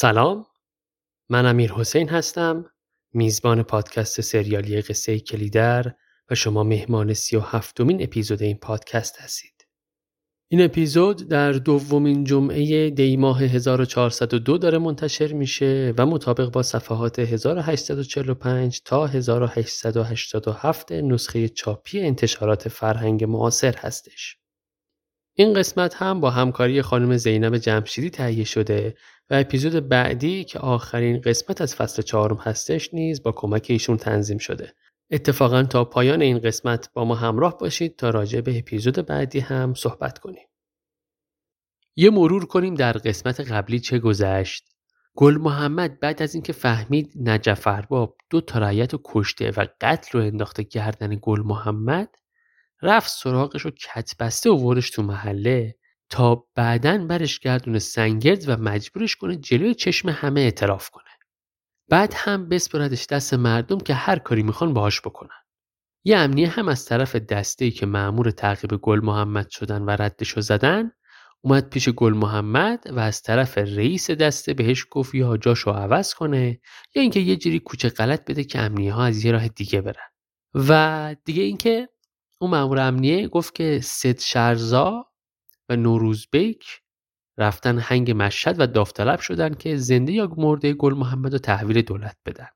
سلام من امیر حسین هستم میزبان پادکست سریالی قصه کلیدر و شما مهمان سی و هفتمین اپیزود این پادکست هستید این اپیزود در دومین جمعه دی ماه 1402 داره منتشر میشه و مطابق با صفحات 1845 تا 1887 نسخه چاپی انتشارات فرهنگ معاصر هستش. این قسمت هم با همکاری خانم زینب جمشیدی تهیه شده و اپیزود بعدی که آخرین قسمت از فصل چهارم هستش نیز با کمک ایشون تنظیم شده. اتفاقا تا پایان این قسمت با ما همراه باشید تا راجع به اپیزود بعدی هم صحبت کنیم. یه مرور کنیم در قسمت قبلی چه گذشت. گل محمد بعد از اینکه فهمید نجف ارباب دو تا رو کشته و قتل رو انداخته گردن گل محمد رفت سراغش و کتبسته و ورش تو محله تا بعدا برش گردونه سنگرد و مجبورش کنه جلوی چشم همه اعتراف کنه. بعد هم بسپردش دست مردم که هر کاری می‌خوان باهاش بکنن. یه امنیه هم از طرف دسته که معمور تعقیب گل محمد شدن و ردشو زدن اومد پیش گل محمد و از طرف رئیس دسته بهش گفت یا جاشو عوض کنه یا اینکه یه جوری کوچه غلط بده که امنیه ها از یه راه دیگه برن و دیگه اینکه اون مامور امنیه گفت که سید شرزا و نوروزبیک رفتن هنگ مشهد و داوطلب شدن که زنده یا مرده گل محمد رو تحویل دولت بدن.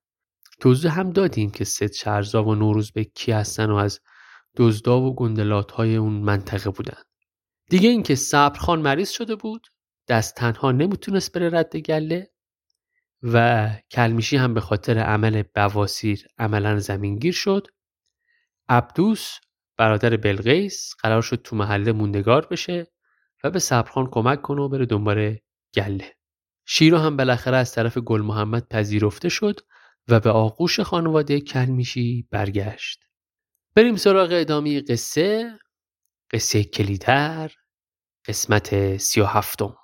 توضیح هم دادیم که سید شرزا و نوروزبیک کی هستن و از دزدا و گندلات های اون منطقه بودن. دیگه اینکه صبرخان مریض شده بود دست تنها نمی‌تونست بره رد گله و کلمیشی هم به خاطر عمل بواسیر عملا زمینگیر شد. عبدوس برادر بلقیس قرار شد تو محله موندگار بشه. و به صبرخان کمک کنه و بره دنبال گله. شیرو هم بالاخره از طرف گل محمد پذیرفته شد و به آغوش خانواده کلمیشی برگشت. بریم سراغ ادامه قصه قصه کلیدر قسمت سی و هفتم.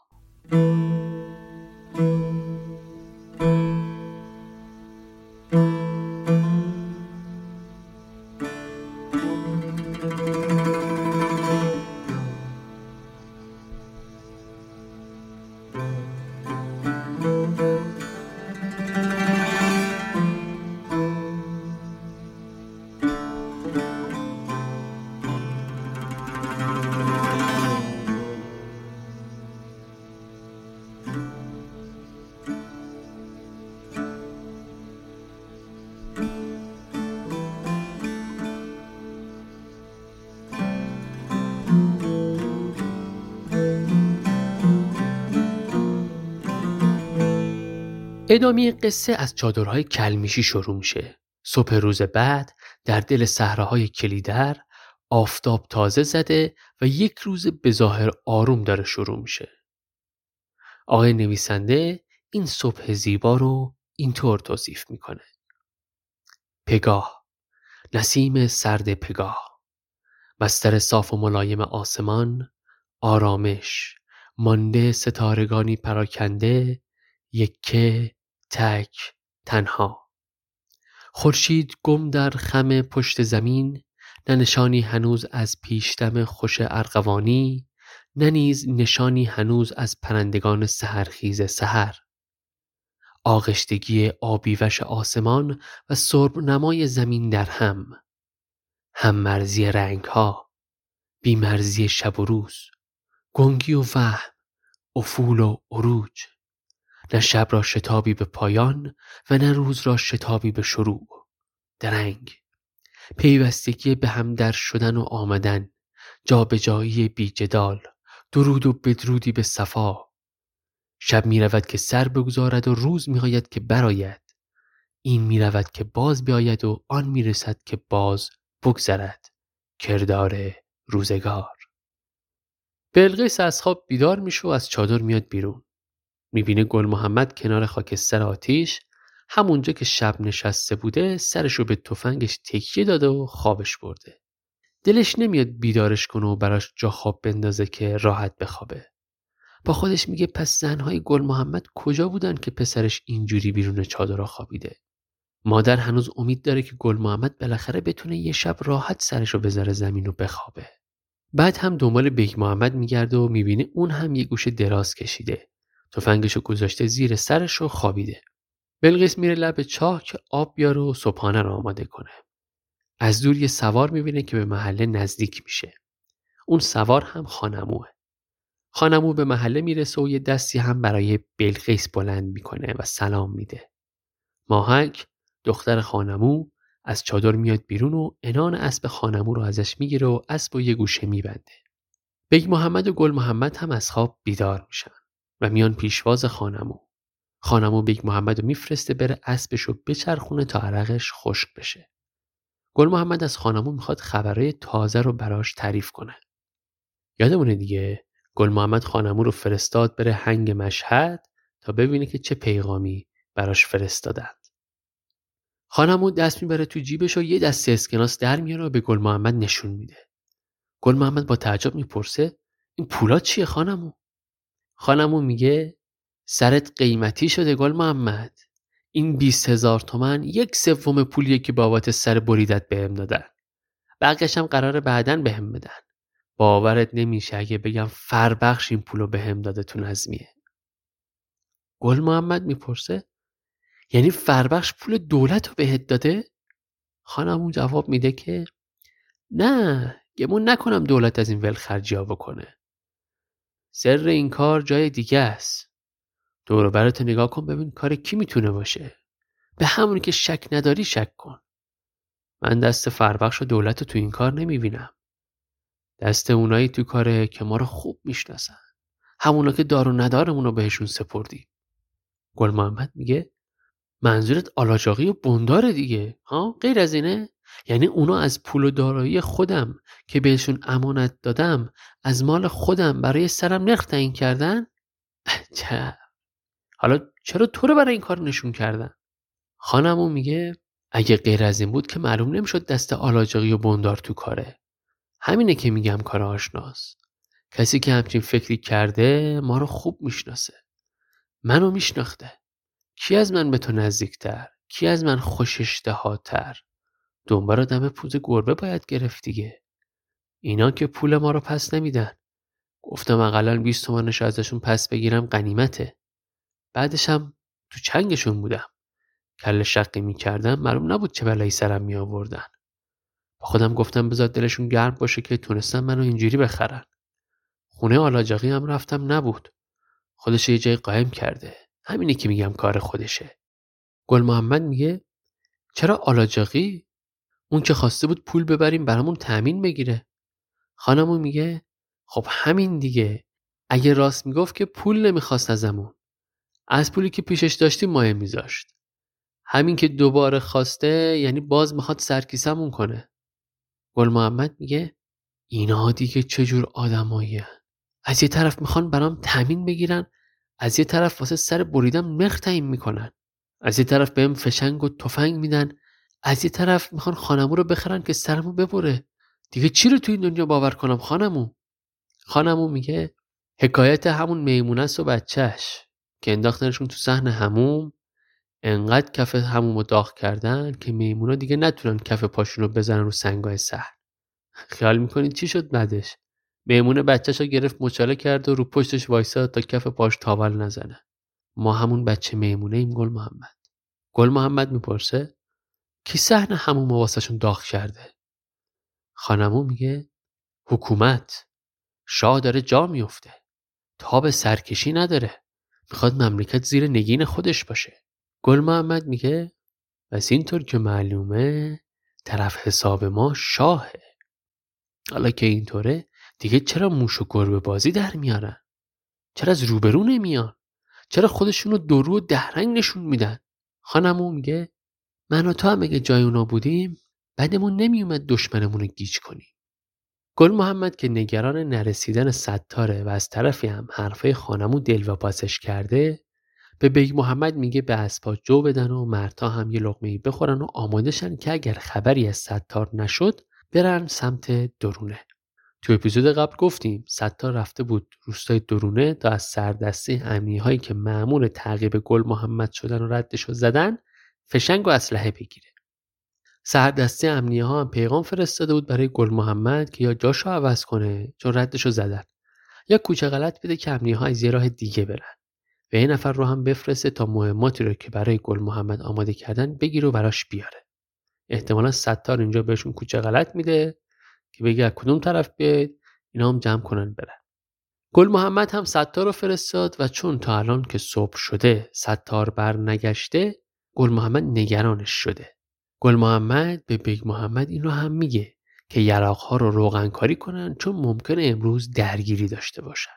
ادامه قصه از چادرهای کلمیشی شروع میشه. صبح روز بعد در دل صحراهای کلیدر آفتاب تازه زده و یک روز بظاهر آروم داره شروع میشه. آقای نویسنده این صبح زیبا رو اینطور توصیف می‌کنه. پگاه نسیم سرد پگاه بستر صاف و ملایم آسمان آرامش مانده ستارگانی پراکنده یکه تک تنها. خورشید گم در خم پشت زمین نه نشانی هنوز از پیشدم خوش ارغوانی نه نیز نشانی هنوز از پرندگان سحرخیز سحر. آغشتگی آبیوش آسمان و سرب نمای زمین در هم. هم مرزی رنگ ها بیمرزی شب و روز. گنگی و وهم افول و عروج. نه شب را شتابی به پایان و نه روز را شتابی به شروع. درنگ. پیوستگی به هم در شدن و آمدن. جابجایی بی جدال. درود و بدرودی به صفا. شب می رود که سر بگذارد و روز می آید که براید این می رود که باز بیاید و آن می رسد که باز بگذرد. کردار روزگار. بلقیس از خواب بیدار میشه و از چادر میاد بیرون. می‌بینه گل محمد کنار خاکستر آتیش همونجا که شب نشسته بوده سرش رو به تفنگش تکیه داده و خوابش برده. دلش نمیاد بیدارش کنه و براش جا خواب بندازه که راحت بخوابه. با خودش میگه پس زنهای گل محمد کجا بودن که پسرش اینجوری بیرون چادر خوابیده. مادر هنوز امید داره که گل محمد بالاخره بتونه یه شب راحت سرش رو بذاره زمین و بخوابه. بعد هم دنبال بیگ محمد میگرده و می‌بینه اون هم یه گوشه دراز کشیده تفنگشو گذاشته زیر سرش و خوابیده. بلقیس میره لب چاه که آب بیاره و صبحانه رو آماده کنه. از دور یه سوار می‌بینه که به محله نزدیک میشه. اون سوار هم خان‌عموئه. خان‌عمو به محله می‌رسه و یه دستی هم برای بلقیس بلند می‌کنه و سلام میده. ماهک دختر خان‌عمو از چادر میاد بیرون و عنان اسب خان‌عمو رو ازش می‌گیره و اسب و یه گوشه میبنده. بیگ محمد و گل محمد هم از خواب بیدار میشن. و میان پیشواز خان‌عمو. خان‌عمو بیگ محمد رو میفرسته بره اسبش رو بچرخونه تا عرقش خشک بشه. گل محمد از خان‌عمو می‌خواد خبرهای تازه رو براش تعریف کنه. یادمونه دیگه؟ گل محمد خان‌عمو رو فرستاد بره هنگ مشهد تا ببینه که چه پیغامی براش فرستادند. خانمو دست می‌بره تو جیبش و یه دست اسکناس در میاره و به گل محمد نشون میده. گل محمد با تعجب می‌پرسه این پولات چیه خانمو؟ خانمو میگه سرت قیمتی شده گل محمد. این بیست هزار تومن یک سوم پولیه که بابات سر بریدت بهم دادن. بقیش هم قرار بعدا بهم بدن. باورت نمیشه اگه بگم فربخش این پولو بهم داده تو نظمیه. گل محمد می‌پرسه یعنی فربخش پول دولت رو بهت داده؟ خانمون جواب میده که نه گمون نکنم دولت از این ول خرجی ها بکنه. سر این کار جای دیگه است. دور برات نگاه کن ببین کار کی می‌تونه باشه. به همون که شک نداری شک کن. من دست فربخش و دولت رو تو این کار نمی‌بینم. دست اونایی تو کاره که ما رو خوب می‌شناسن. همونا که دار و ندارمون رو بهشون سپردیم گل محمد میگه منظورت آلاجاقی و بندار دیگه ها؟ غیر از اینه؟ یعنی اونا از پول و دارایی خودم که بهشون امانت دادم از مال خودم برای سرم نرخ تعیین کردن؟ چه حالا چرا تو رو برای این کار نشون کردن؟ خانمو میگه اگه غیر از این بود که معلوم نمی‌شد دست آلاجاقی و بندار تو کاره. همینه که میگم کار آشناست کسی که همچین فکری کرده ما رو خوب می‌شناسه. منو میشناخته. کی از من به تو نزدیکتر؟ کی از من خوش اشتهاتر دنبال دم پوز گربه باید گرفت دیگه. اینا که پول ما رو پس نمیدن. گفتم اقلا 20 تومنش ازشون پس بگیرم قنیمته بعدش هم تو چنگشون بودم. کل شقی می‌کردم معلوم نبود چه بلایی سرم می آوردن با خودم گفتم بذار دلشون گرم باشه که تونستم منو اینجوری بخرن. خونه آلاجاقی هم رفتم نبود. خودش یه جای قایم کرده. همینه که میگم کار خودشه. گل محمد میگه چرا آلاجاقی اون که خواسته بود پول ببریم برامون تأمین بگیره. خانمون میگه خب همین دیگه. اگه راست می‌گفت که پول نمی‌خواست ازمون. از پولی که پیشش داشتیم مایه میذاشت. همین که دوباره خواسته یعنی باز می‌خواد سرکیسمون کنه. گل محمد میگه اینا دیگه چجور آدمایی از یه طرف می‌خوان برام تأمین بگیرن از یه طرف واسه سر بریدم نرخ تعیین می‌کنن. از یه طرف بهم فشنگ و تفنگ میدن. از یه طرف می‌خوان خانمو رو بخرن که سرمو ببره. دیگه چی رو تو این دنیا باور کنم خانمو؟ خانمو میگه حکایت همون میمونه است و بچهش که انداختنشون تو صحن هموم. انقدر کف هموم رو داغ کردن که میمونا دیگه نتونن کف پاشون رو بزنن رو سنگای صحن. خیال می‌کنید چی شد بعدش؟ میمونه بچهش رو گرفت مچاله کرد و رو پشتش وایساد تا کف پاش تاول نزنه. ما همون بچه میمونه ایم گل محمد. گل محمد می‌پرسه کی صحنه همون واسهشون داغ کرده؟ خانمو میگه حکومت. شاه داره جا میفته. تاب سرکشی نداره. می‌خواد مملکت زیر نگین خودش باشه. گل محمد میگه پس اینطور که معلومه طرف حساب ما شاهه. حالا که اینطوره دیگه چرا موش و گربه بازی در میارن؟ چرا از روبرو نمیان؟ چرا خودشونو درو و دهرنگ نشون میدن؟ خانمو میگه من و تو هم اگه جای اونا بودیم بدمون نمیومد دشمنمون رو گیج کنیم گل محمد که نگران نرسیدن ستاره و از طرفی هم حرفای خان‌عمو دلواپسش کرده به بیگ محمد میگه به اسبا جو بدن و مردا هم یه لقمه بخورن و آماده که اگر خبری از ستار نشد برن سمت درونه. تو اپیزود قبل گفتیم ستار رفته بود روستای درونه تا از سردسته امنیه هایی که مامور تعقیب گل محمد شدن و ردش رو زدن فشنگ و اسلحه بگیره. سردسته امنیه ها هم پیغام فرستاده بود برای گل محمد که یا جاشو عوض کنه چون ردش رو زدن یا کوچه غلط بده که امنیه ها از یه راه دیگه برن. و یه نفر رو هم بفرسته تا مهماتی رو که برای گل محمد آماده کردن بگیره و براش بیاره. احتمالا ستار اینجا بهشون کوچه غلط میده که بگه کدوم طرف بیاید اینا هم جمع کنن برن. گل محمد هم ستار رو فرستاد و چون تا الان که صبح شده ستار بر نگشته گل محمد نگرانش شده. گل محمد به بیگ محمد این رو هم میگه که یراقها رو روغنکاری کنن چون ممکنه امروز درگیری داشته باشن.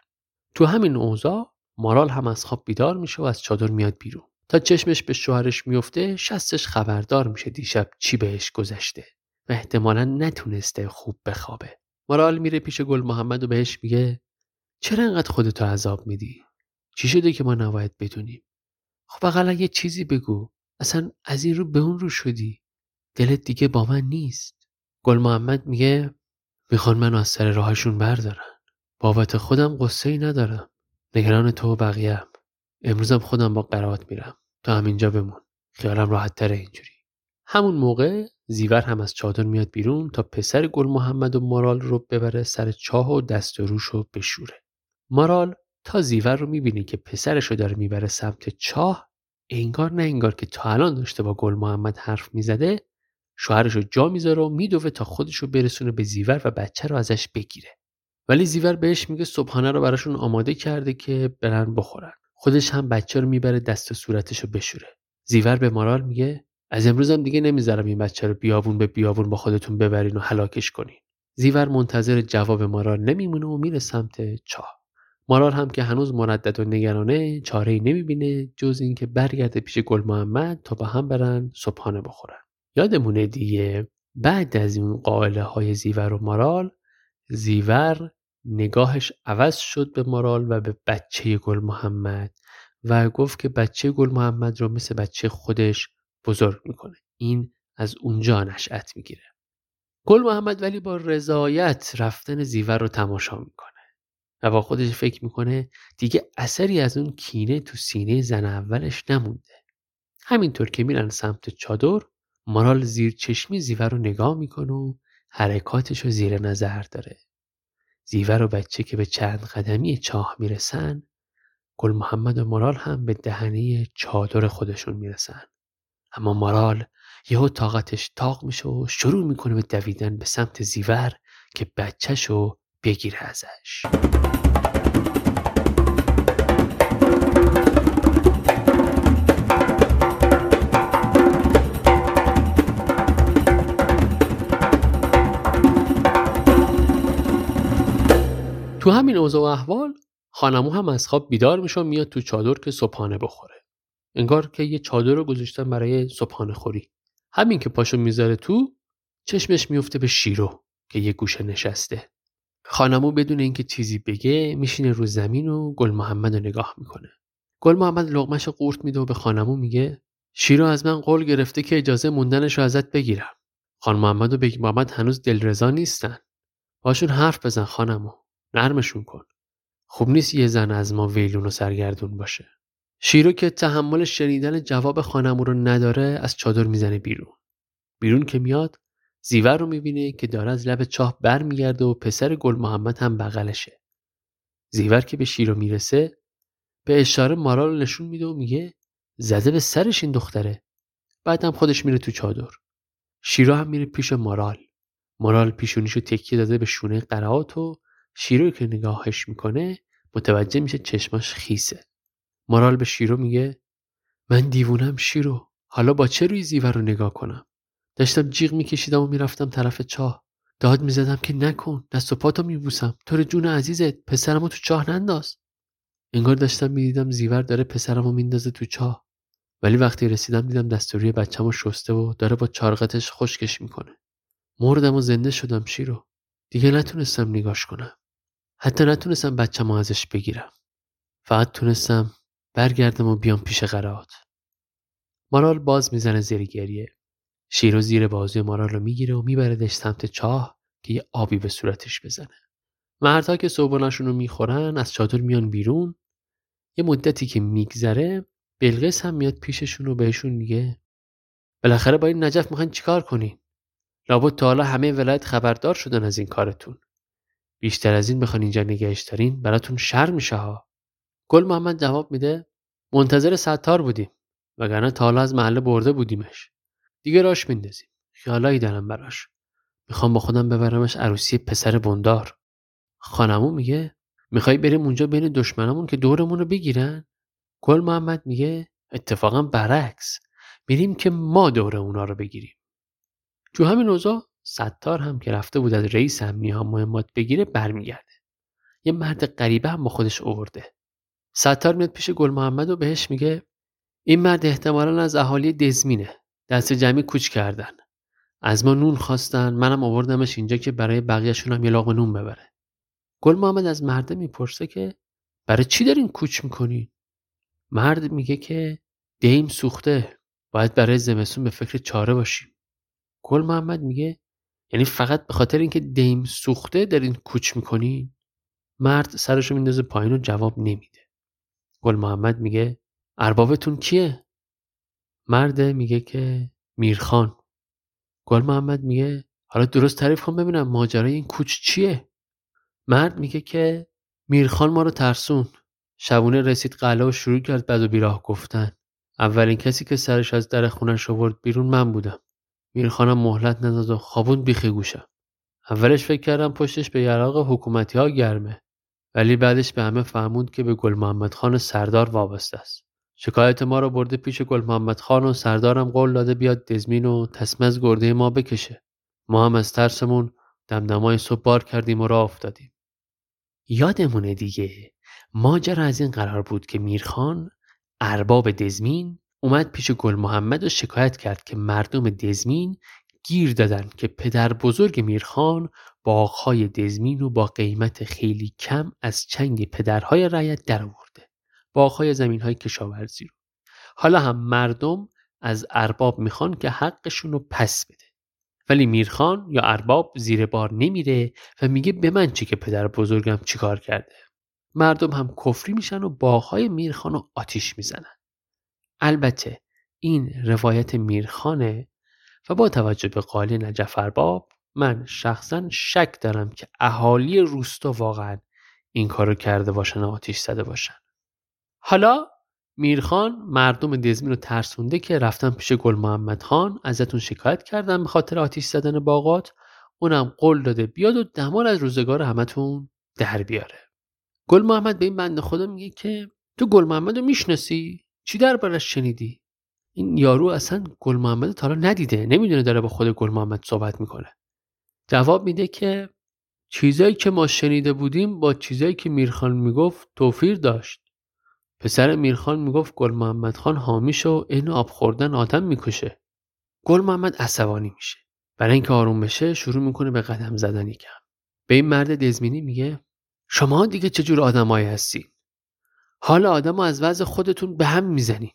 تو همین اوضاع مارال هم از خواب بیدار میشه و از چادر میاد بیرون. تا چشمش به شوهرش میفته شستش خبردار میشه دیشب چی بهش گذشته و احتمالا نتونسته خوب بخوابه. مارال میره پیش گل محمد و بهش میگه چرا انقدر خودتو عذاب میدی؟ چی شده که ما نباید بدونیم؟ خب اقلا یه چیزی بگو. اصلا از این رو به اون رو شدی؟ دلت دیگه با من نیست. گل محمد میگه می‌خوان من از سر راهشون بردارن. بابت خودم قصه ای ندارم. نگران تو و بقیهم امروزم خودم با قرائت میرم. تا همینجا بمون. خیالم راحت تره اینجوری. همون موقع زیور هم از چادر میاد بیرون تا پسر گل محمد و مارال رو ببره سر چاه و دست و روش رو بشوره. مارال تا زیور رو می‌بینی که پسرش رو داره می‌بره سمت چاه انگار نه انگار که تا الان داشته با گل محمد حرف می‌زده شوهرش رو جا می‌ذاره و میدوه تا خودش رو برسونه به زیور و بچه رو ازش بگیره. ولی زیور بهش میگه صبحانه رو براشون آماده کرده که برن بخورن. خودش هم بچه رو می‌بره دست و صورتش رو بشوره. زیور به مارال میگه از امروزم دیگه نمی‌ذارم این بچه رو بیابون به بیابون با خودتون ببرین و هلاکش کنین. زیور منتظر جواب مارال نمیمونه و میره سمت چاه مارال هم که هنوز مردد و نگرانه چاره ای نمی‌بینه جز اینکه برگرده پیش گل محمد تا با هم برن صبحانه بخورن. یادمونه دیگه بعد از اون قائله های زیور و مارال زیور نگاهش عوض شد به مارال و به بچه گل محمد و گفت که بچه گل محمد رو مثل بچه خودش بزرگ می‌کنه. این از اونجا نشأت می‌گیره. گل محمد ولی با رضایت رفتن زیور رو تماشا می‌کنه. و با خودش فکر می‌کنه دیگه اثری از اون کینه تو سینه زن اولش نمونده. همینطور که میرن سمت چادر مارال زیر چشمی زیور رو نگاه می‌کنه و حرکاتش رو زیر نظر داره. زیور و بچه که به چند قدمی چاه می‌رسن گل محمد و مارال هم به دهنه چادر خودشون می‌رسن. اما مارال یهو طاقتش تاق میشه و شروع می‌کنه به دویدن به سمت زیور که بچهش رو بگیره ازش. تو همین اوضاع و احوال خانمو هم از خواب بیدار میشه و میاد تو چادر که صبحانه بخوره. انگار که یه چادر رو گذاشتن برای صبحانه خوری. همین که پاشو می‌ذاره تو چشمش میفته به شیرو که یه گوشه نشسته. خان‌عمو بدون اینکه چیزی بگه میشینه رو زمین و گل محمد رو نگاه می‌کنه. گل محمد لقمش قورت میده و به خان‌عمو میگه شیرو از من قول گرفته که اجازه موندنش رو ازت بگیرم. خان محمد و بیگ محمد هنوز دلرضا نیستن. باشون حرف بزن خان‌عمو. نرمشون کن. خوب نیست یه زن از ما ویلون و سرگردون باشه. شیرو که تحمل شنیدن جواب خانمو رو نداره از چادر می‌زنه بیرون. بیرون که میاد زیور رو می‌بینه که داره از لب چاه برمیگرده و پسر گل محمد هم بغلشه. زیور که به شیرو می‌رسه به اشاره مارال نشون میده و میگه زده به سرش این دختره. بعدم خودش میره تو چادر. شیرو هم میره پیش مارال. مارال پیشونیشو تکیه داده به شونه قرعات و شیرو که نگاهش می‌کنه متوجه میشه چشماش خیسه. مارال به شیرو میگه من دیوونم شیرو حالا با چه روی زیور رو نگاه کنم؟ داشتم جیغ میکشیدم و می‌رفتم طرف چاه. داد می‌زدم که نکن دست و پاتو میبوسم. تو جون عزیزت پسرمو تو چاه ننداز. انگار داشتم می‌دیدم زیور داره پسرمو میندازه تو چاه. ولی وقتی رسیدم دیدم دستوری بچه‌مو شسته و داره با چارقتش خشکش می‌کنه. مردم و زنده شدم شیرو. دیگه نتونستم نگاش کنم. حتی نتونستم بچه‌مو ازش بگیرم. فقط تونستم برگردم و بیام پیش قرات مارال باز می‌زنه زیر گریه. شیرو زیر بازوی مارال رو می‌گیره و میبردش سمت چاه که یه آبی به صورتش بزنه. مردها که صبحانهشون رو می‌خورن از چادر میان بیرون. یه مدتی که میگذره بلقیس هم میاد پیششون و بهشون میگه بالاخره با این نجف می‌خواین چیکار کنین؟ لابد تا حالا همه ولایت خبردار شدن از این کارتون. بیشتر از این بخوان اینجا نگهش دارین براتون شر میشه ها. گل محمد جواب میده منتظر ستار بودیم وگرنه تا حالا از محله برده بودیمش. دیگه راش میندازیم. خیالایی دارم براش. می‌خوام با خودم ببرمش عروسی پسر بندار. خانمون میگه می‌خوای بریم اونجا بین دشمنامون که دورمون رو بگیرن؟ گل محمد میگه اتفاقا برعکس. میریم که ما دور اونا رو بگیریم. تو همین اوضاع ستار هم که رفته بود از رئیس امنی ها مهمات بگیره برمیگرده. یه مرد غریبه هم با خودش آورده ستار میاد پیش گل محمد و بهش میگه این مرد احتمالا از اهالی دزمینه. دست جمعی کوچ کردن. از ما نون خواستن منم آوردمش اینجا که برای بقیهشون هم یه نون ببره. گل محمد از مرده می‌پرسه که برای چی دارین کوچ می‌کنین؟ مرد میگه که دیم سوخته باید برای زمستون به فکر چاره باشیم. گل محمد میگه یعنی فقط به خاطر اینکه دیم سوخته دارین کوچ می‌کنین؟ مرد سرشو میندازه پایین و جواب نمیده. گل محمد میگه اربابتون کیه؟ مرد میگه که میرخان. گل محمد میگه حالا درست تعریف کن ببینم ماجرای این کوچ چیه. مرد میگه که میرخان ما رو ترسون. شبونه رسید قلعه و شروع کرد بد و بیراه گفتن. اولین کسی که سرش از در خونش آورد بیرون من بودم. میرخانم مهلت نداد و خوابون بیخی گوشم اولش فکر کردم پشتش به یراق حکومتی ها گرمه. ولی بعدش به همه فهموند که به گل محمد خان سردار وابسته است. شکایت ما رو برده پیش گل محمد خان و سردارم قول داده بیاد دزمین و تصمه از گرده ما بکشه. ما هم از ترسمون دمدمای صبح بار کردیم و راه افتادیم. یادمونه دیگه ماجرا از این قرار بود که میرخان ارباب دزمین اومد پیش گل محمد و شکایت کرد که مردم دزمین گیر دادن که پدر بزرگ میرخان باغهای دزمین رو با قیمت خیلی کم از چنگ پدرهای رعیت درآورده باغهای زمینهای کشاورزی رو. حالا هم مردم از ارباب می‌خوان که حقشون رو پس بده. ولی میرخان یا ارباب زیر بار نمیره و میگه به من چی که پدر بزرگم چیکار کرده. مردم هم کفری میشن و باغهای میرخان رو آتیش می‌زنن. البته این روایت میرخانه و با توجه به قالی نجف ارباب من شخصا شک دارم که اهالی روستا واقعا این کارو کرده باشن و آتیش زده باشن. حالا میرخان مردم دزمین رو ترسونده که رفتن پیش گل محمد خان ازتون شکایت کردن به خاطر آتیش زدن باغات. اونم قول داده بیاد و دمار از روزگار همتون در بیاره. گل محمد به این بنده خدا میگه که تو گل محمد رو می‌شناسی؟ چی دربارش شنیدی؟ این یارو اصلا گل محمد تا حالا ندیده نمی‌دونه داره با خود گل محمد صحبت می‌کنه. جواب میده که چیزایی که ما شنیده بودیم با چیزایی که میرخان می‌گفت توفیر داشت. پسر میرخان می‌گفت گل محمد خان و این آب خوردن آدم می‌کشه. گل محمد عصبانی میشه. برای اینکه آروم بشه شروع می‌کنه به قدم زدن یکم به این مرد دزمینی میگه شما دیگه چجور آدمایی هستید حال آدم از وضع خودتون به هم می‌زنین.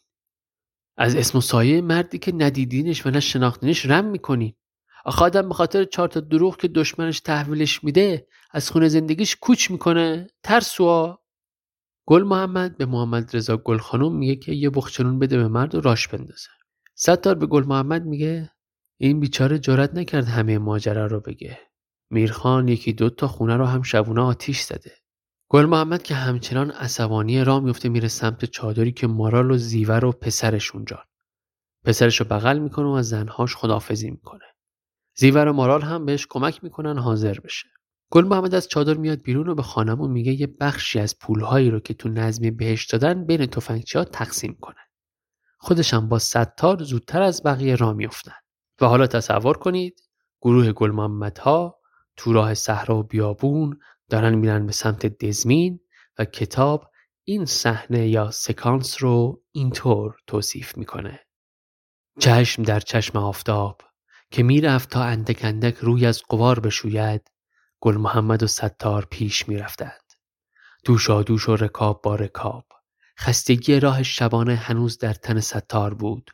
از اسم و سایه مردی که ندیدینش و نه شناختینش رم می‌کنین. آخه آدم به خاطر چهار تا دروغ که دشمنش تحویلش میده از خونه زندگیش کوچ می‌کنه. ترسوا؟ گل محمد به محمد رضا گل خانم میگه که یه بخچنون بده به مرد و راش بندازه. ستار به گل محمد میگه این بیچاره جرات نکرد همه ماجرا رو بگه. میرخان یکی دو تا خونه رو هم شبونه آتیش زده. گل محمد که همچنان عصبانی را میفته میره سمت چادری که مارال و زیور و پسرش اونجا پسرش رو بغل می‌کنه و از زنهاش خدافزی می‌کنه. زیور و مارال هم بهش کمک می‌کنن حاضر بشه. گل محمد از چادر میاد بیرون و به خانمون میگه یه بخشی از پولهایی رو که تو نظمی بهش دادن بین تفنگچی ها تقسیم کنه خودش هم با ستار زودتر از بقیه را میافتن. و حالا تصور کنید گروه گل محمد ها تو راه صحرا و بیابون دارن میرن به سمت دزمین و کتاب این صحنه یا سکانس رو اینطور توصیف می‌کنه. چشم در چشم آفتاب که می‌رفت تا اندک اندک روی از قوار بشوید گل محمد و ستار پیش می‌رفتند. دوشا دوش و رکاب با رکاب. خستگی راه شبانه هنوز در تن ستار بود.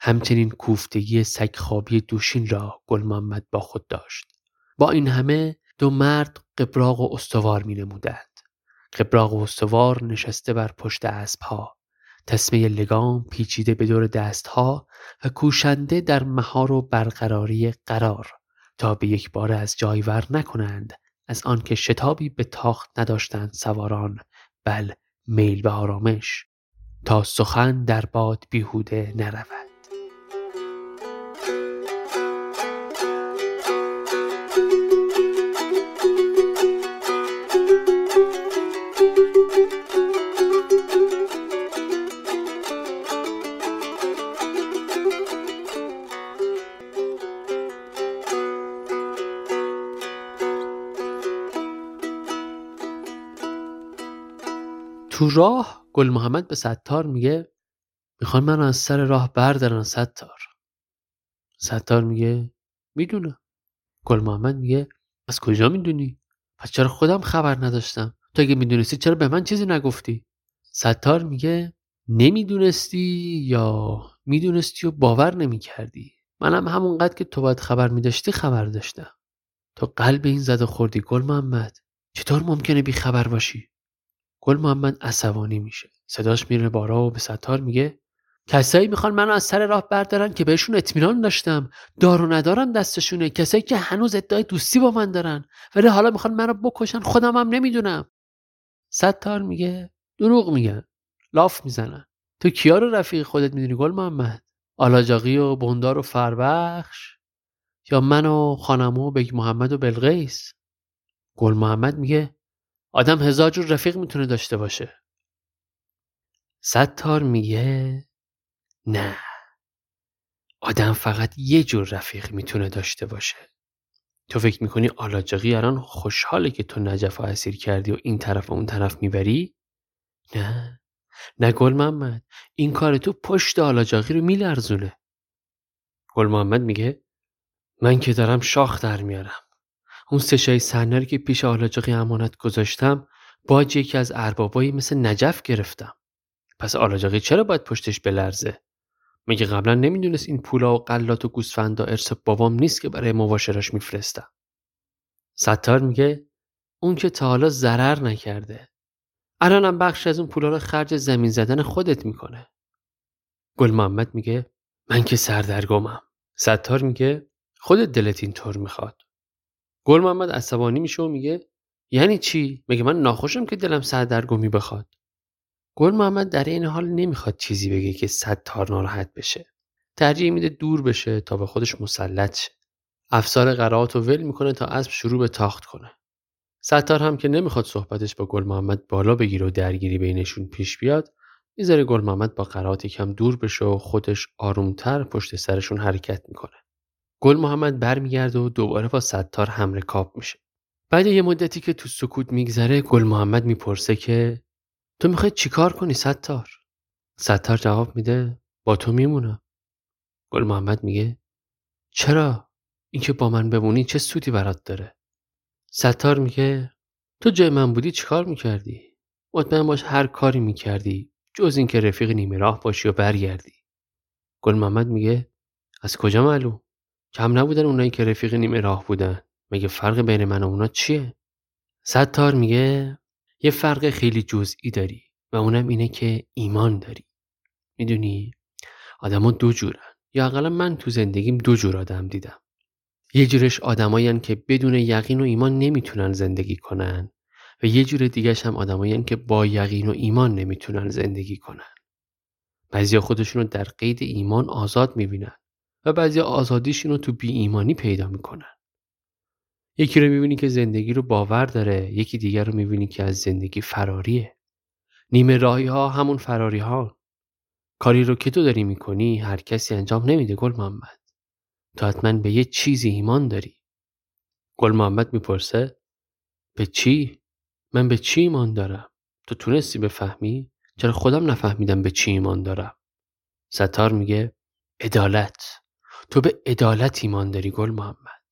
همچنین کوفتگی سگ دوشین را گل محمد با خود داشت. با این همه دو مرد قبراق و استوار می نمودند. قبراق و استوار نشسته بر پشت اسب ها. تسمه لگام پیچیده به دور دست ها و کوشنده در مهار و برقراری قرار. تا به یک بار از جای ور نکنند از آنکه شتابی به تاخت نداشتند سواران بل میل به آرامش تا سخن در باد بیهوده نرود. تو راه گل محمد به ستار میگه می‌خوان من از سر راه بردارن ستار. ستار میگه می‌دونم گل محمد میگه از کجا می‌دونی؟ پس چرا خودم خبر نداشتم؟ تو اگه می‌دونستی چرا به من چیزی نگفتی؟ ستار میگه نمی‌دونستی یا می‌دونستی و باور نمی‌کردی؟ منم همونقدر که تو باید خبر میداشتی خبر داشتم. تو قلب این زد و خوردی گل محمد. چطور ممکنه بی خبر باشی؟ گل محمد عصبانی میشه. صداش میره بارا و به ستار میگه کسایی می‌خوان منو از سر راه بردارن که بهشون اطمینان داشتم. دارو ندارم دستشونه. کسایی که هنوز ادعای دوستی با من دارن. ولی حالا می‌خوان منو بکشن. خودم هم نمی‌دونم. ستار میگه دروغ میگن لاف می‌زنن تو کیا رو رفیق خودت می‌دونی گل محمد؟ آلاجاقی و بندار و فربخش؟ یا من و خانمو و بگ محمد و بلغیس گل محمد میگه آدم هزار جور رفیق می‌تونه داشته باشه. ستار میگه نه. آدم فقط یه جور رفیق می‌تونه داشته باشه. تو فکر می‌کنی آلاجاقی الان خوشحاله که تو نجف اسیر کردی و این طرف و اون طرف می‌بری؟ نه. نه گل محمد. این کار تو پشت آلاجاقی رو میلرزونه. گل محمد میگه من که دارم شاخ در میارم. اون سشای سنری که پیش آلاجاقی امانت گذاشتم باج یکی از اربابایی مثل نجف گرفتم. پس آلاجاقی چرا باید پشتش بلرزه؟ مگه قبلا نمی‌دونست این پولا و قلات و گوسفندا ارث بابام نیست که برای مباشرش میفرستم؟ ستار میگه اون که تا حالا ضرر نکرده. الانم بخش از اون پولا رو خرج زمین زدن خودت می‌کنه. گل محمد میگه من که سردرگمم. ستار میگه خودت دلت اینطور می‌خواد. گل محمد عصبانی میشه و میگه یعنی چی؟ مگه من ناخوشم که دلم سردرگمی بخواد؟ گل محمد در این حال نمی‌خواد چیزی بگه که ستار ناراحت بشه. ترجیح میده دور بشه تا به خودش مسلط شه. افسار قرائات رو ول می‌کنه تا اسب شروع به تاخت کنه. ستار هم که نمی‌خواد صحبتش با گل محمد بالا بگیره و درگیری بینشون پیش بیاد می‌ذاره گل محمد با قرائات کم دور بشه و خودش آرومتر پشت سرشون حرکت می‌کنه. گل محمد برمیگرده و دوباره با ستار هم کاپ میشه. بعد یه مدتی که تو سکوت میگذره گل محمد می‌پرسه که تو می‌خوای چیکار کنی ستار؟ ستار جواب میده با تو میمونم. گل محمد میگه چرا؟ اینکه با من بمونی چه سودی برات داره؟ ستار میگه تو جای من بودی چیکار می‌کردی؟ مطمئن باش هر کاری می‌کردی جز اینکه رفیق نیمه راه باشی و برگردی. گل محمد میگه از کجا معلوم؟ کم نبودن اونایی که رفیق نیمه راه بودن. مگه فرق بین من و اونا چیه؟ ستار میگه یه فرق خیلی جزئی داری و اونم اینه که ایمان داری. می‌دونی؟ آدما دو جورن. یا اقلا من تو زندگیم دو جور آدم دیدم. یه جورش آدمایین که بدون یقین و ایمان نمی‌تونن زندگی کنن و یه جور دیگهش هم آدمایین که با یقین و ایمان نمی‌تونن زندگی کنن. بعضیا خودشون رو در قید ایمان آزاد می‌بینن. و بعضی آزادیشون رو تو بی ایمانی پیدا می‌کنن یکی رو می‌بینی که زندگی رو باور داره یکی دیگر رو می‌بینی که از زندگی فراریه نیمه راهی ها همون فراری ها کاری رو که تو داری می‌کنی هر کسی انجام نمیده گل محمد تو حتما به یه چیزی ایمان داری گل محمد می‌پرسه به چی؟ من به چی ایمان دارم؟ تو تونستی بفهمی؟ چرا خودم نفهمیدم به چی ایمان دارم؟ ستار میگه عدالت تو به عدالت ایمان داری گل محمد.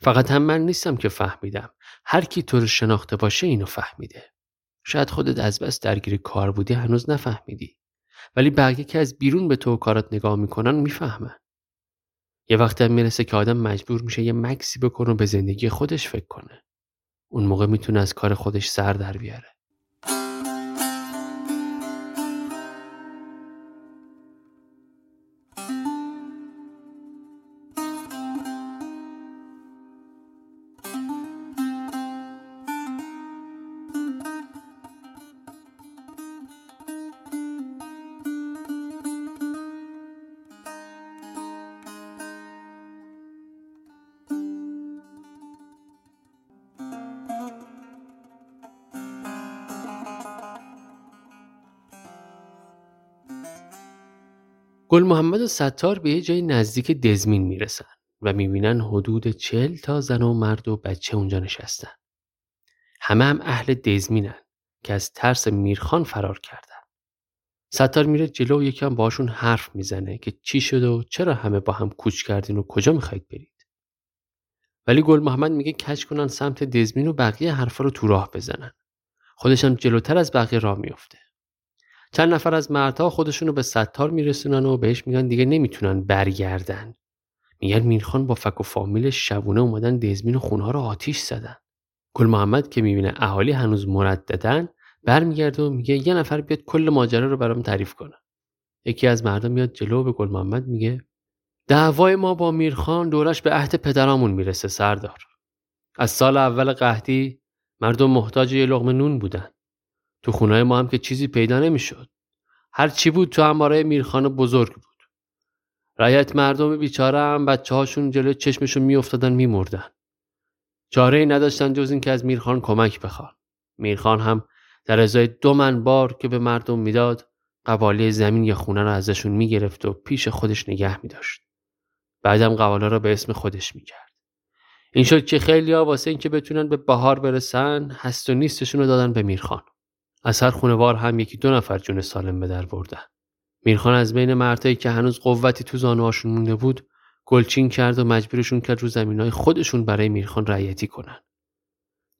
فقط هم من نیستم که فهمیدم. هر کی تو رو شناخته باشه اینو فهمیده. شاید خودت از بس درگیر کار بودی هنوز نفهمیدی. ولی بقیه که از بیرون به تو و کارات نگاه می‌کنن می‌فهمن. یه وقتی هم می‌رسه که آدم مجبور میشه یه مکسی بکنه و به زندگی خودش فکر کنه. اون موقع می‌تونه از کار خودش سر در بیاره. گل محمد و ستار به یه جای نزدیک دزمین می‌رسن و می‌بینن حدود چل تا زن و مرد و بچه اونجا نشستن. همه هم اهل دزمینن که از ترس میرخان فرار کردن. ستار میره جلو و یکم باشون حرف می‌زنه که چی شده و چرا همه با هم کوچ کردین و کجا می‌خواید برید. ولی گل محمد میگه کش کنن سمت دزمین و بقیه حرفا رو تو راه بزنن. خودش جلوتر از بقیه راه میفته. چند نفر از مردها خودشون رو به ستار میرسونن و بهش میگن دیگه نمی‌تونن برگردن. میگن میرخان با فک و فامیلش شبونه اومدن دزمین و خونها رو آتیش زدن. گل محمد که می‌بینه اهالی هنوز مرددن برمیگرده و میگه یه نفر بیاد کل ماجرا رو برام تعریف کنه. یکی از مردم میاد جلو به گل محمد میگه دعوای ما با میرخان دورش به عهد پدرامون می‌رسه سردار. از سال اول قحطی مردم محتاج یه لغم نون بودن. تو خونه ما هم که چیزی پیدا نمی‌شد. هر چی بود تو اماره میرخان بزرگ بود. رایت مردم بیچاره هم بچه هاشون جلوی چشمشون میافتادن میمردن. چاره ای نداشتن جز اینکه از میرخان کمک بخوان. میرخان هم در ازای دو من بار که به مردم می‌داد قوالی زمین یا خونه رو ازشون می‌گرفت و پیش خودش نگه میداشت. بعدم قوالا رو به اسم خودش می‌کرد. این شد که خیلی ها واسه اینکه بتونن به بهار برسن هست و نیستشون رو دادن به میرخان. از هر خونوار هم یکی دو نفر جون سالم به در بردن. میرخان از بین مردایی که هنوز قوتی تو زانوهاشون مونده بود گلچین کرد و مجبورشون کرد رو زمینای خودشون برای میرخان رعیتی کنن.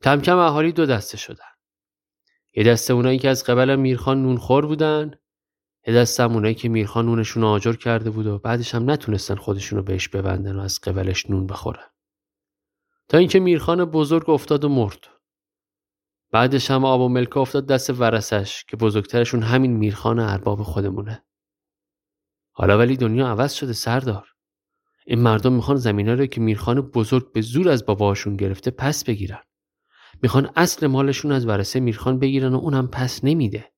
کم کم اهالی دو دسته شدن. یه دسته اونایی که از قبل میرخان نونخور بودن یه دسته اونایی که میرخان نونشون آجر کرده بود و بعدش هم نتونستن خودشون رو بهش ببندن و از قبلش نون بخورن. تا اینکه میرخان بزرگ افتاد و مرد. بعدش هم آب و ملکه افتاد دست ورسش که بزرگترشون همین میرخان ارباب خودمونه. حالا ولی دنیا عوض شده سردار. این مردم می‌خوان زمینه رو که میرخان بزرگ به زور از باباشون گرفته پس بگیرن. می‌خوان اصل مالشون از ورسه میرخان بگیرن و اونم پس نمیده.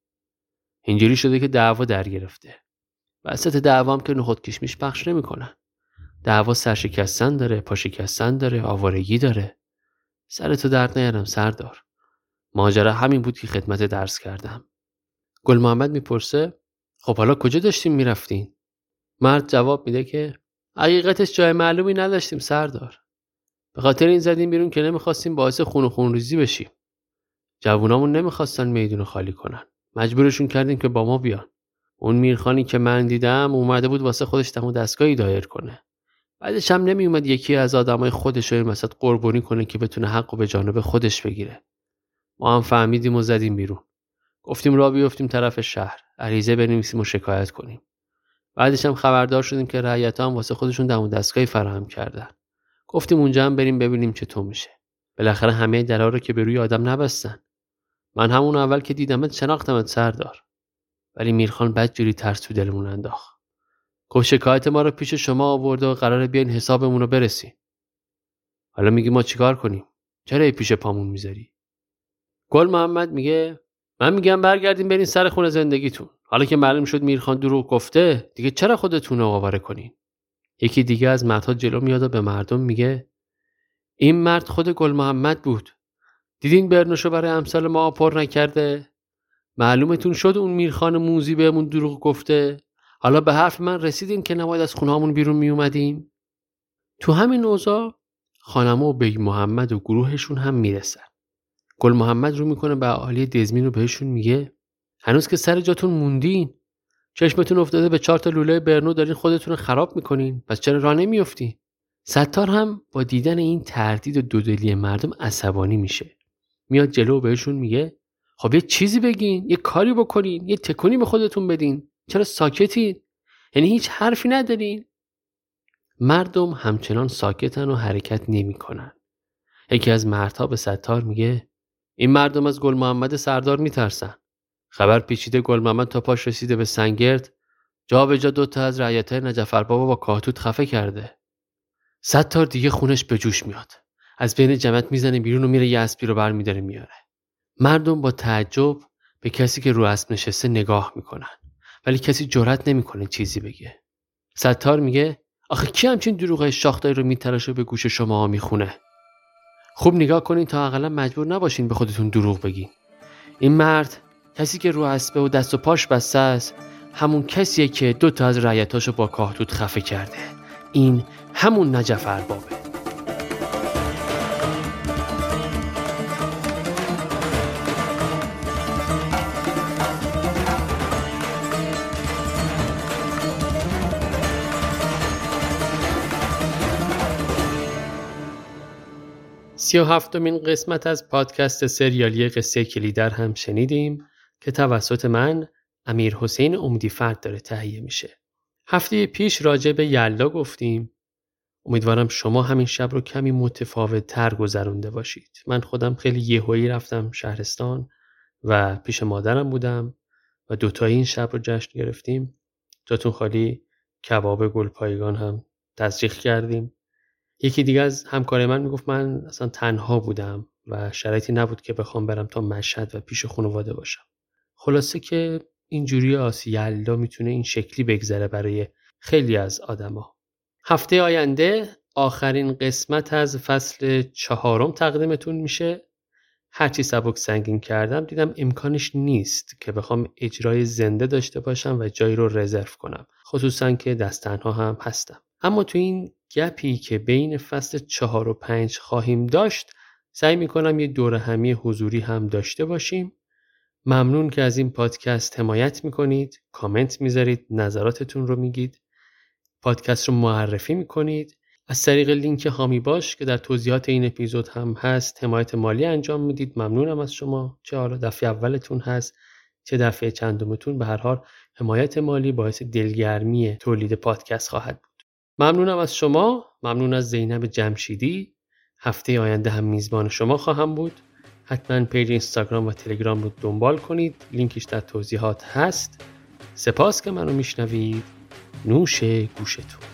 اینجوری شده که دعوا در گرفته. وسط دعوام که نخود کشمیش پخش نمی‌کنن. دعوا سرشکستن داره، پاشکستن داره، آوارگی داره. سرتو درد نیارم سردار. ماجرا همین بود که خدمت درس کردم. گل محمد می‌پرسه خب حالا کجا داشتیم می‌رفتین؟ مرد جواب میده که حقیقتش جای معلومی نداشتیم سردار. به خاطر این زدیم بیرون که نمی‌خواستیم باعث خون و خونریزی بشیم. جوونامون نمی‌خواستن میدون خالی کنن. مجبورشون کردیم که با ما بیان. اون میرخانی که من دیدم اومده بود واسه خودش دم دستگاهی دایر کنه. بعدش هم نمیومد یکی از آدمای خودش رو این قربانی کنه که بتونه حق و به جانب خودش بگیره. ما هم فهمیدیم و زدیم بیرون. گفتیم را بیفتیم طرف شهر. عریضه بنویسیم و شکایت کنیم. بعدش هم خبردار شدیم که رعیت هم واسه خودشون دم دستگاهی فراهم کردن. گفتیم اونجا هم بریم ببینیم چطور میشه. بالاخره همه درا رو که به روی آدم نبستن. من همون اول که دیدمت شناختمت سردار. ولی میرخان بد جوری ترس تو دلمون انداخت. گفت شکایت ما رو پیش شما آورده و قرار بیاین حسابمون رو برسیم. حالا میگی ما چیکار کنیم؟ چرا پیش پامون می‌ذاری؟ گل محمد میگه من میگم برگردیم برین سر خونه زندگیتون. حالا که معلوم شد میرخان دروغ گفته دیگه چرا خودتون رو آواره کنین؟ یکی دیگه از مردها جلو میاد و به مردم میگه این مرد خود گل محمد بود. دیدین برنوشو برای امثال ما پر نکرده؟ معلومتون شد اون میرخان موزی بهمون دروغ گفته؟ حالا به حرف من رسیدین که نباید از خونهامون بیرون میومدیم تو همین اوضاع خان‌عمو و بیگ محمد و گروهشون هم می‌رسن. گل محمد رو می‌کنه به اهالی دزمین رو بهشون میگه. هنوز که سر جاتون موندین. چشمتون افتاده به چهار تا لوله برنو دارین خودتون رو خراب می‌کنین. پس چرا راه نمیافتی ستار هم با دیدن این تردید و دودلی مردم عصبانی میشه. میاد جلو بهشون میگه خب یه چیزی بگین یه کاری بکنین یه تکونی به خودتون بدین. چرا ساکتین؟ یعنی هیچ حرفی ندارین. مردم همچنان ساکتن و حرکت نمی‌کنن. یکی از مردها به ستار میگه این مردم از گل محمد سردار میترسن. خبر پیچیده گل محمد تا پاش رسیده به سنگرد. جا به جا دوتا از رعیتای نجفر بابا با کاهتوت خفه کرده. ستار دیگه خونش به جوش میاد. از بین جمعت می‌زنه بیرون و میره یه اسبی رو برمیداره میاره. مردم با تعجب به کسی که رو اسب نشسته نگاه می‌کنن. ولی کسی جرأت نمی‌کنه چیزی بگه. ستار میگه آخه کی همچین دروغ شاختایی رو میتراشه به گوش شما می‌خونه؟ خوب نگاه کنین تا اقلا مجبور نباشین به خودتون دروغ بگین. این مرد کسی که رو اسبه و دست و پاش بسته است همون کسیه که دو تا از رعیتاشو با کاهتوت خفه کرده. این همون نجف اربابه. سی و هفتمین قسمت از پادکست سریالی قصه کلیدر هم شنیدیم که توسط من امیر حسین امیدی فرد داره تهیه میشه. هفته پیش راجع به یلا گفتیم. امیدوارم شما همین شب رو کمی متفاوت تر گذرونده باشید. من خودم خیلی یهویی رفتم شهرستان و پیش مادرم بودم و دوتایی این شب رو جشن گرفتیم. جاتون خالی کباب گلپایگان هم تزریق کردیم. یکی دیگه از همکار من می‌گفت من اصلا تنها بودم و شرایطی نبود که بخوام برم تا مشهد و پیش خانواده باشم. خلاصه که اینجوری آسیالدا می‌تونه این شکلی بگذره برای خیلی از آدما. هفته آینده آخرین قسمت از فصل چهارم تقدیمتون میشه. هرچی سبک سنگین کردم دیدم امکانش نیست که بخوام اجرای زنده داشته باشم و جایی رو رزرو کنم. خصوصا که دست تنها هم هستم. اما تو این گپی که بین فصل چهار و پنج خواهیم داشت سعی می‌کنم یه دور همی حضوری هم داشته باشیم. ممنون که از این پادکست حمایت می‌کنید کامنت می‌ذارید نظراتتون رو میگید. پادکست رو معرفی می‌کنید. از طریق لینک هامی باش که در توضیحات این اپیزود هم هست حمایت مالی انجام می‌دید. ممنونم از شما. چه حالا دفعه اولتون هست چه دفعه چندمتون به هر حال حمایت مالی باعث دلگرمی تولید پادکست خواهد بود. ممنونم از شما. ممنون از زینب جمشیدی. هفته آینده هم میزبان شما خواهم بود. حتما پیج اینستاگرام و تلگرام رو دنبال کنید. لینکش در توضیحات هست. سپاس که منو میشنوید. نوش گوشتون.